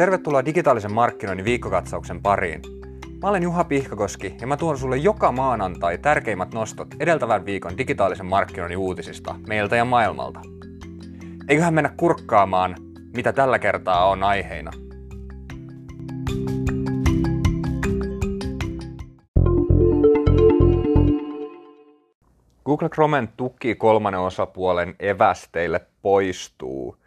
Tervetuloa digitaalisen markkinoinnin viikkokatsauksen pariin. Mä olen Juha Pihkakoski ja mä tuon sulle joka maanantai tärkeimmät nostot edeltävän viikon digitaalisen markkinoinnin uutisista meiltä ja maailmalta. Eiköhän mennä kurkkaamaan, mitä tällä kertaa on aiheina. Google Chromen tuki kolmannen osapuolen evästeille poistuu.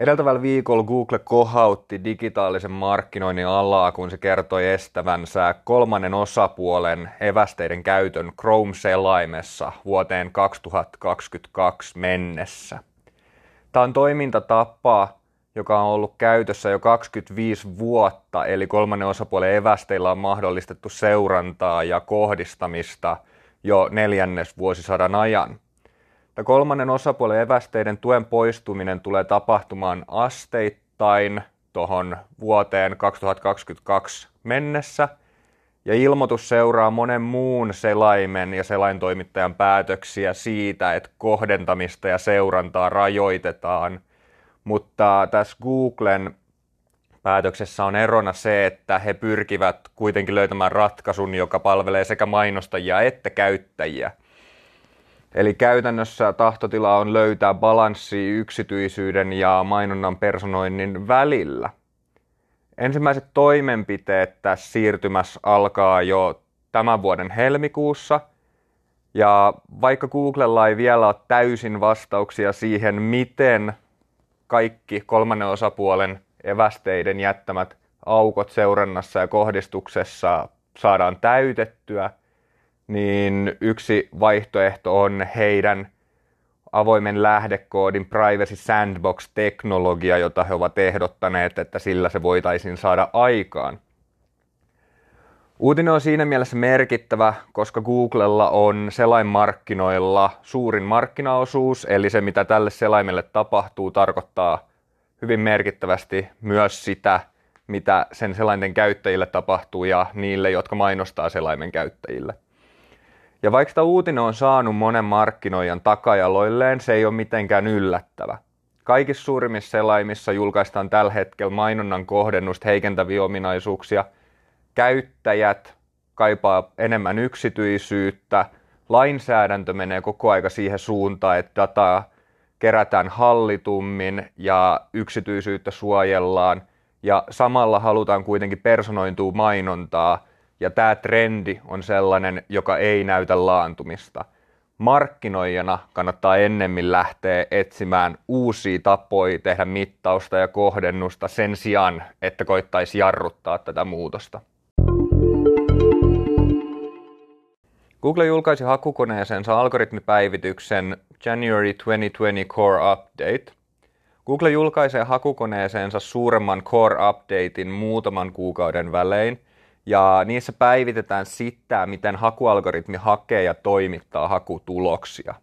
Edeltävällä viikolla Google kohautti digitaalisen markkinoinnin alaa, kun se kertoi estävänsä kolmannen osapuolen evästeiden käytön Chrome-selaimessa vuoteen 2022 mennessä. Tämä on toimintatapa, joka on ollut käytössä jo 25 vuotta, eli kolmannen osapuolen evästeillä on mahdollistettu seurantaa ja kohdistamista jo neljännes vuosisadan ajan. Tämä kolmannen osapuolen evästeiden tuen poistuminen tulee tapahtumaan asteittain tuohon vuoteen 2022 mennessä, ja ilmoitus seuraa monen muun selaimen ja selaintoimittajan päätöksiä siitä, että kohdentamista ja seurantaa rajoitetaan, mutta tässä Googlen päätöksessä on erona se, että he pyrkivät kuitenkin löytämään ratkaisun, joka palvelee sekä mainostajia että käyttäjiä. Eli käytännössä tahtotila on löytää balanssi yksityisyyden ja mainonnan personoinnin välillä. Ensimmäiset toimenpiteet tässä siirtymässä alkaa jo tämän vuoden helmikuussa. Ja vaikka Googlella ei vielä ole täysin vastauksia siihen, miten kaikki kolmannen osapuolen evästeiden jättämät aukot seurannassa ja kohdistuksessa saadaan täytettyä, niin yksi vaihtoehto on heidän avoimen lähdekoodin Privacy Sandbox-teknologia, jota he ovat ehdottaneet, että sillä se voitaisiin saada aikaan. Uutinen on siinä mielessä merkittävä, koska Googlella on selainmarkkinoilla suurin markkinaosuus, eli se mitä tälle selaimelle tapahtuu tarkoittaa hyvin merkittävästi myös sitä, mitä sen selainten käyttäjille tapahtuu ja niille, jotka mainostaa selaimen käyttäjille. Ja vaikka tämä uutinen on saanut monen markkinoijan takajaloilleen, se ei ole mitenkään yllättävä. Kaikissa suurimmissa selaimissa julkaistaan tällä hetkellä mainonnan kohdennusta heikentäviä ominaisuuksia. Käyttäjät kaipaa enemmän yksityisyyttä. Lainsäädäntö menee koko aika siihen suuntaan, että dataa kerätään hallitummin ja yksityisyyttä suojellaan. Ja samalla halutaan kuitenkin personointua mainontaa – ja tämä trendi on sellainen, joka ei näytä laantumista. Markkinoijana kannattaa ennemmin lähteä etsimään uusia tapoja tehdä mittausta ja kohdennusta sen sijaan, että koittaisi jarruttaa tätä muutosta. Google julkaisi hakukoneeseensa algoritmipäivityksen January 2020 Core Update. Google julkaisee hakukoneeseensa suuremman Core Updatein muutaman kuukauden välein – ja niissä päivitetään sitä, miten hakualgoritmi hakee ja toimittaa hakutuloksia.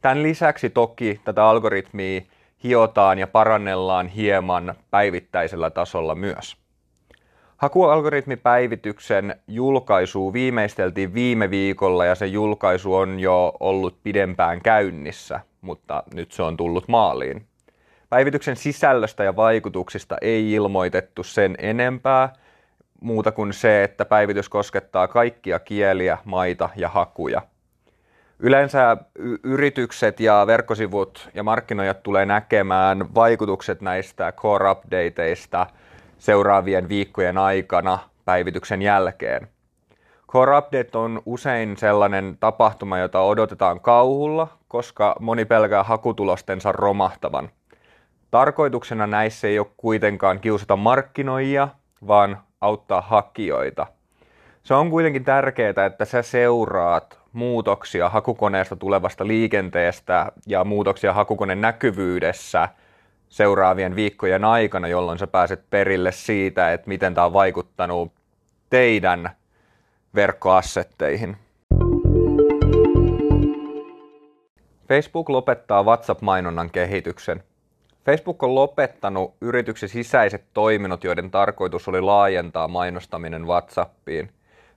Tämän lisäksi toki tätä algoritmia hiotaan ja parannellaan hieman päivittäisellä tasolla myös. Hakualgoritmipäivityksen julkaisu viimeisteltiin viime viikolla ja se julkaisu on jo ollut pidempään käynnissä, mutta nyt se on tullut maaliin. Päivityksen sisällöstä ja vaikutuksista ei ilmoitettu sen enempää – muuta kuin se, että päivitys koskettaa kaikkia kieliä, maita ja hakuja. Yleensä yritykset ja verkkosivut ja markkinoijat tulee näkemään vaikutukset näistä core updateista seuraavien viikkojen aikana päivityksen jälkeen. Core Update on usein sellainen tapahtuma, jota odotetaan kauhulla, koska moni pelkää hakutulostensa romahtavan. Tarkoituksena näissä ei ole kuitenkaan kiusata markkinoijia, vaan auttaa hakijoita. Se on kuitenkin tärkeää, että sä seuraat muutoksia hakukoneesta tulevasta liikenteestä ja muutoksia hakukoneen näkyvyydessä seuraavien viikkojen aikana, jolloin sä pääset perille siitä, että miten tämä on vaikuttanut teidän verkkoassetteihin. Facebook lopettaa WhatsApp-mainonnan kehityksen – Facebook on lopettanut yrityksen sisäiset toiminnot, joiden tarkoitus oli laajentaa mainostaminen WhatsAppiin.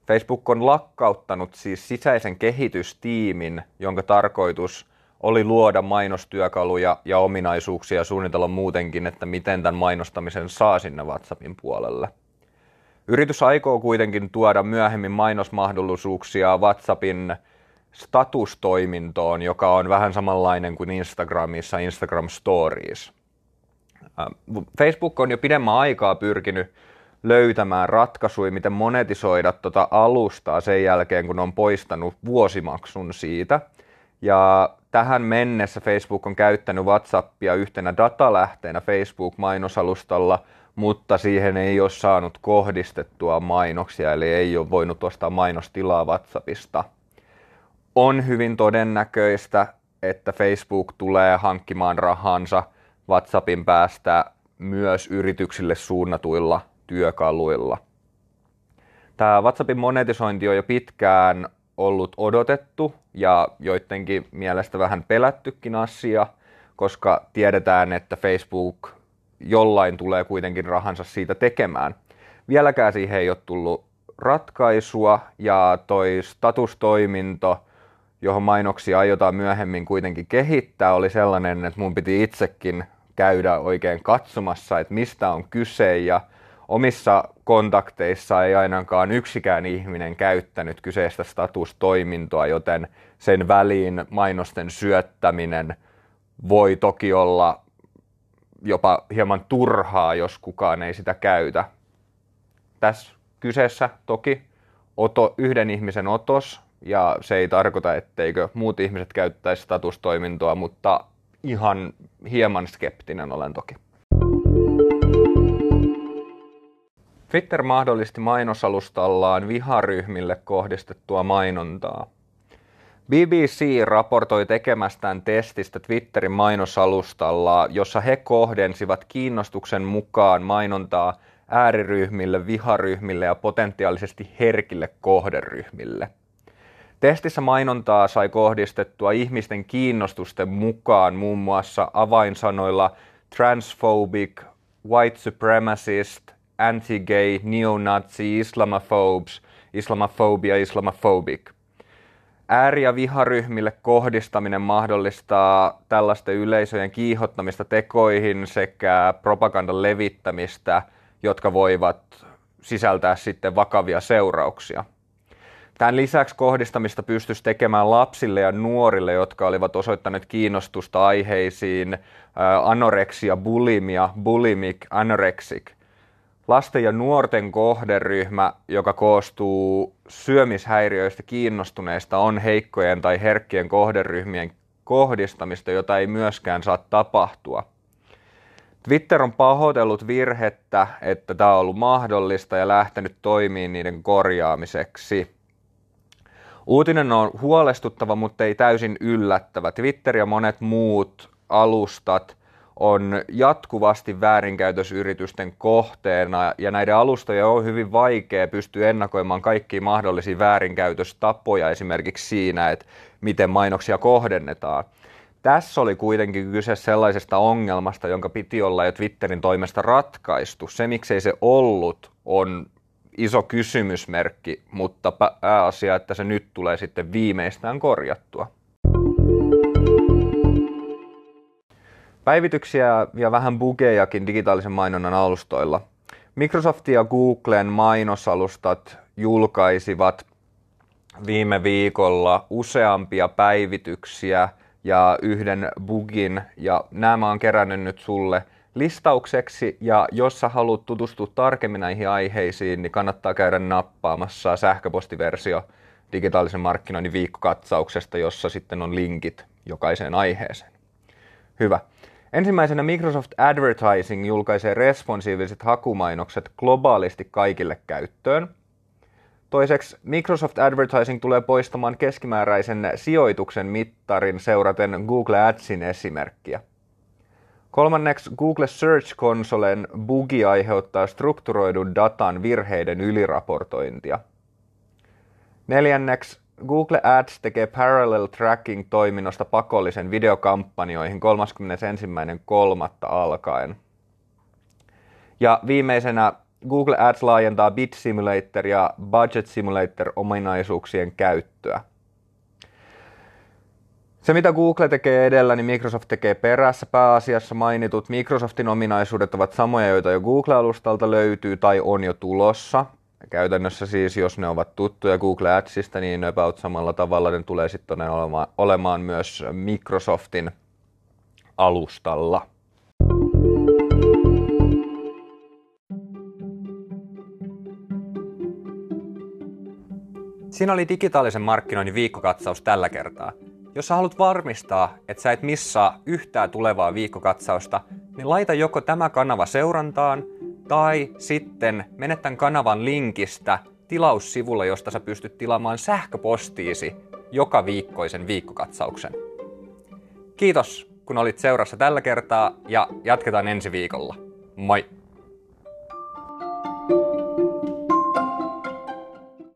Facebook on lakkauttanut siis sisäisen kehitystiimin, jonka tarkoitus oli luoda mainostyökaluja ja ominaisuuksia ja suunnitella muutenkin, että miten tämän mainostamisen saa sinne WhatsAppin puolelle. Yritys aikoo kuitenkin tuoda myöhemmin mainosmahdollisuuksia WhatsAppin statustoimintoon, joka on vähän samanlainen kuin Instagramissa Instagram Stories. Facebook on jo pidemmän aikaa pyrkinyt löytämään ratkaisuja, miten monetisoida tuota alustaa sen jälkeen, kun on poistanut vuosimaksun siitä. Ja tähän mennessä Facebook on käyttänyt WhatsAppia yhtenä datalähteenä Facebook-mainosalustalla, mutta siihen ei ole saanut kohdistettua mainoksia, eli ei ole voinut ostaa mainostilaa WhatsAppista. On hyvin todennäköistä, että Facebook tulee hankkimaan rahansa WhatsAppin päästä myös yrityksille suunnatuilla työkaluilla. Tämä WhatsAppin monetisointi on jo pitkään ollut odotettu ja joidenkin mielestä vähän pelättykin asia, koska tiedetään, että Facebook jollain tulee kuitenkin rahansa siitä tekemään. Vieläkään siihen ei ole tullut ratkaisua ja toi statustoiminto, johon mainoksia aiotaan myöhemmin kuitenkin kehittää, oli sellainen, että mun piti itsekin käydä oikein katsomassa, että mistä on kyse ja omissa kontakteissa ei ainakaan yksikään ihminen käyttänyt kyseistä statustoimintoa, joten sen väliin mainosten syöttäminen voi toki olla jopa hieman turhaa, jos kukaan ei sitä käytä. Tässä kyseessä toki oto, yhden ihmisen otos, ja se ei tarkoita, etteikö muut ihmiset käyttäisi statustoimintoa, mutta ihan hieman skeptinen olen toki. Twitter mahdollisti mainosalustallaan viharyhmille kohdistettua mainontaa. BBC raportoi tekemästään testistä Twitterin mainosalustalla, jossa he kohdensivat kiinnostuksen mukaan mainontaa ääriryhmille, viharyhmille ja potentiaalisesti herkille kohderyhmille. Testissä mainontaa sai kohdistettua ihmisten kiinnostusten mukaan muun muassa avainsanoilla transphobic, white supremacist, anti-gay, neo-nazi, islamophobes, islamophobia, islamophobic. Ääri- ja viharyhmille kohdistaminen mahdollistaa tällaisten yleisöjen kiihottamista tekoihin sekä propagandan levittämistä, jotka voivat sisältää sitten vakavia seurauksia. Tämän lisäksi kohdistamista pystyisi tekemään lapsille ja nuorille, jotka olivat osoittaneet kiinnostusta aiheisiin anoreksia, bulimia, bulimic, anorexic. Lasten ja nuorten kohderyhmä, joka koostuu syömishäiriöistä kiinnostuneista, on heikkojen tai herkkien kohderyhmien kohdistamista, jota ei myöskään saa tapahtua. Twitter on pahoitellut virhettä, että tämä on ollut mahdollista ja lähtenyt toimiin niiden korjaamiseksi. Uutinen on huolestuttava, mutta ei täysin yllättävä. Twitter ja monet muut alustat on jatkuvasti väärinkäytösyritysten kohteena ja näiden alustojen on hyvin vaikea pystyä ennakoimaan kaikkia mahdollisia väärinkäytöstapoja esimerkiksi siinä, että miten mainoksia kohdennetaan. Tässä oli kuitenkin kyse sellaisesta ongelmasta, jonka piti olla jo Twitterin toimesta ratkaistu. Se, miksei se ollut, on iso kysymysmerkki, mutta pääasia, että se nyt tulee sitten viimeistään korjattua. Päivityksiä ja vähän bugejakin digitaalisen mainonnan alustoilla. Microsoft ja Googlen mainosalustat julkaisivat viime viikolla useampia päivityksiä ja yhden bugin, ja nämä on kerännyt nyt sulle listaukseksi, ja jos sä haluat tutustua tarkemmin näihin aiheisiin, niin kannattaa käydä nappaamassa sähköpostiversio digitaalisen markkinoinnin viikkokatsauksesta, jossa sitten on linkit jokaiseen aiheeseen. Hyvä. Ensimmäisenä Microsoft Advertising julkaisee responsiiviset hakumainokset globaalisti kaikille käyttöön. Toiseksi Microsoft Advertising tulee poistamaan keskimääräisen sijoituksen mittarin seuraten Google Adsin esimerkkiä. Kolmanneksi Google Search Consolen bugi aiheuttaa strukturoidun datan virheiden yliraportointia. Neljänneksi Google Ads tekee Parallel Tracking-toiminnosta pakollisen videokampanjoihin 31.3. alkaen. Ja viimeisenä Google Ads laajentaa Bid Simulator ja Budget Simulator ominaisuuksien käyttöä. Se, mitä Google tekee edellä, niin Microsoft tekee perässä. Pääasiassa mainitut Microsoftin ominaisuudet ovat samoja, joita jo Google-alustalta löytyy tai on jo tulossa. Käytännössä siis, jos ne ovat tuttuja Google Adsista, niin about samalla tavalla ne tulee sitten olemaan, olemaan myös Microsoftin alustalla. Siinä oli digitaalisen markkinoinnin viikkokatsaus tällä kertaa. Jos sä haluat varmistaa, että sä et missaa yhtään tulevaa viikkokatsausta, niin laita joko tämä kanava seurantaan tai sitten mene tämän kanavan linkistä tilaussivulle, josta sä pystyt tilaamaan sähköpostiisi joka viikkoisen viikkokatsauksen. Kiitos, kun olit seurassa tällä kertaa ja jatketaan ensi viikolla. Moi!